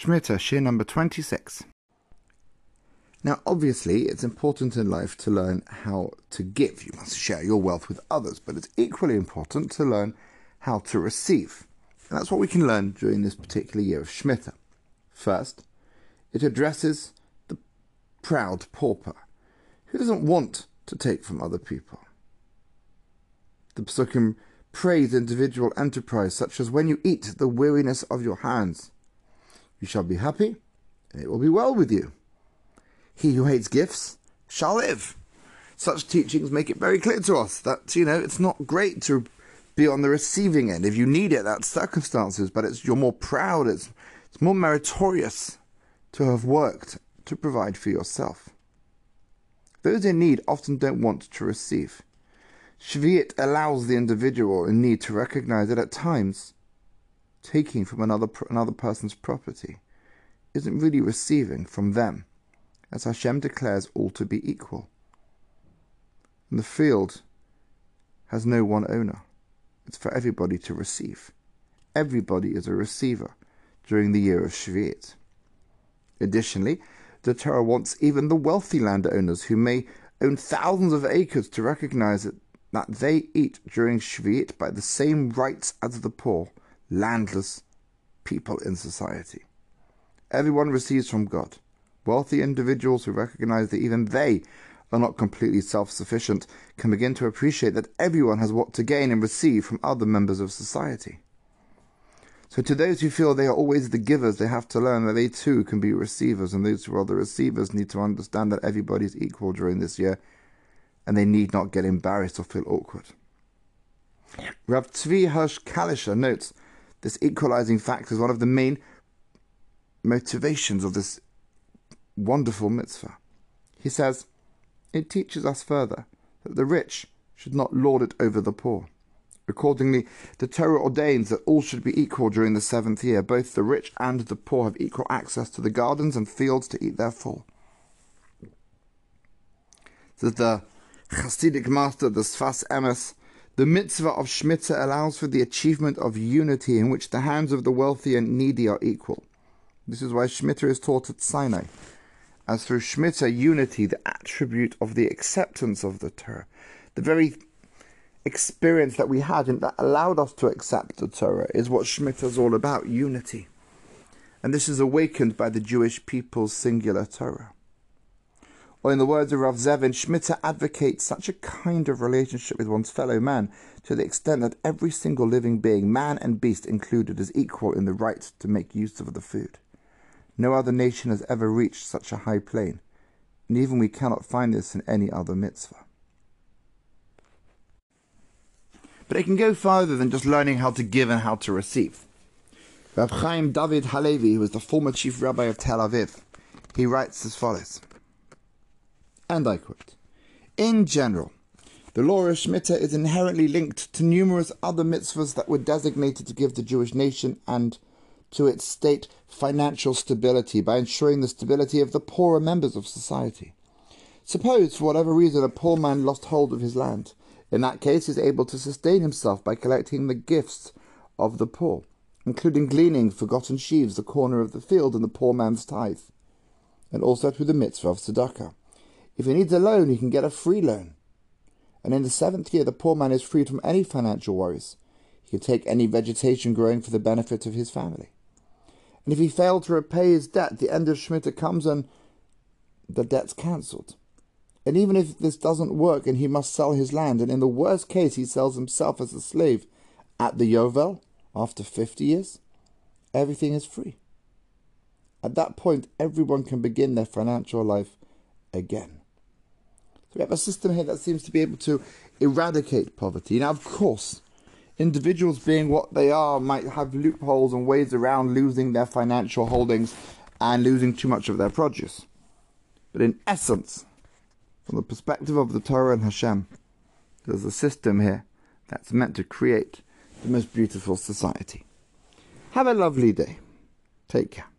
Shmita, Shiur number 26. Now, obviously, it's important in life to learn how to give. You must share your wealth with others, but it's equally important to learn how to receive. And that's what we can learn during this particular year of Shmita. First, it addresses the proud pauper who doesn't want to take from other people. The psukim praise individual enterprise, such as when you eat the weariness of your hands. You shall be happy, and it will be well with you. He who hates gifts shall live. Such teachings make it very clear to us that, you know, it's not great to be on the receiving end. If you need it, that's circumstances, but it's you're more proud, it's it's more meritorious to have worked to provide for yourself. Those in need often don't want to receive. Shvi'it allows the individual in need to recognize that at times, taking from another, another person's property isn't really receiving from them as Hashem declares all to be equal. And the field has no one owner. It's for everybody to receive. Everybody is a receiver during the year of Shvi'it. Additionally, the Torah wants even the wealthy landowners who may own thousands of acres to recognize that they eat during Shvi'it by the same rights as the poor, landless people in society. Everyone receives from God. Wealthy individuals who recognize that even they are not completely self sufficient can begin to appreciate that everyone has what to gain and receive from other members of society. So, to those who feel they are always the givers, they have to learn that they too can be receivers, and those who are the receivers need to understand that everybody is equal during this year and they need not get embarrassed or feel awkward. Rav Tzvi Hirsch Kalischer notes this equalizing factor is one of the main motivations of this wonderful mitzvah. He says, it teaches us further that the rich should not lord it over the poor. Accordingly, the Torah ordains that all should be equal during the seventh year. Both the rich and the poor have equal access to the gardens and fields to eat their full. The Hasidic master, the Sfas Emes, the mitzvah of Shemitah allows for the achievement of unity in which the hands of the wealthy and needy are equal. This is why Shemitah is taught at Sinai as through Shemitah unity, the attribute of the acceptance of the Torah, the very experience that we had and that allowed us to accept the Torah is what Shemitah is all about, unity. And this is awakened by the Jewish people's singular Torah. Or in the words of Rav Zevin, Shemitah advocates such a kind of relationship with one's fellow man to the extent that every single living being, man and beast included, is equal in the right to make use of the food. No other nation has ever reached such a high plane, and even we cannot find this in any other mitzvah. But it can go farther than just learning how to give and how to receive. Rab Chaim David Halevi, who was the former chief rabbi of Tel Aviv, he writes as follows, and I quote, In general, the law of Shemitah is inherently linked to numerous other mitzvahs that were designated to give the Jewish nation and to its state financial stability by ensuring the stability of the poorer members of society. Suppose, for whatever reason, a poor man lost hold of his land. In that case, he is able to sustain himself by collecting the gifts of the poor, including gleaning forgotten sheaves, the corner of the field, and the poor man's tithe, and also through the mitzvah of tzedakah. If he needs a loan, he can get a free loan. And in the seventh year, the poor man is freed from any financial worries. He can take any vegetation growing for the benefit of his family. And if he failed to repay his debt, the end of Shemitah comes and the debt's cancelled. And even if this doesn't work and he must sell his land, and in the worst case he sells himself as a slave at the Yovel after 50 years, everything is free. At that point, everyone can begin their financial life again. So we have a system here that seems to be able to eradicate poverty. Now, of course, individuals being what they are might have loopholes and ways around losing their financial holdings and losing too much of their produce. But in essence, from the perspective of the Torah and Hashem, there's a system here that's meant to create the most beautiful society. Have a lovely day. Take care.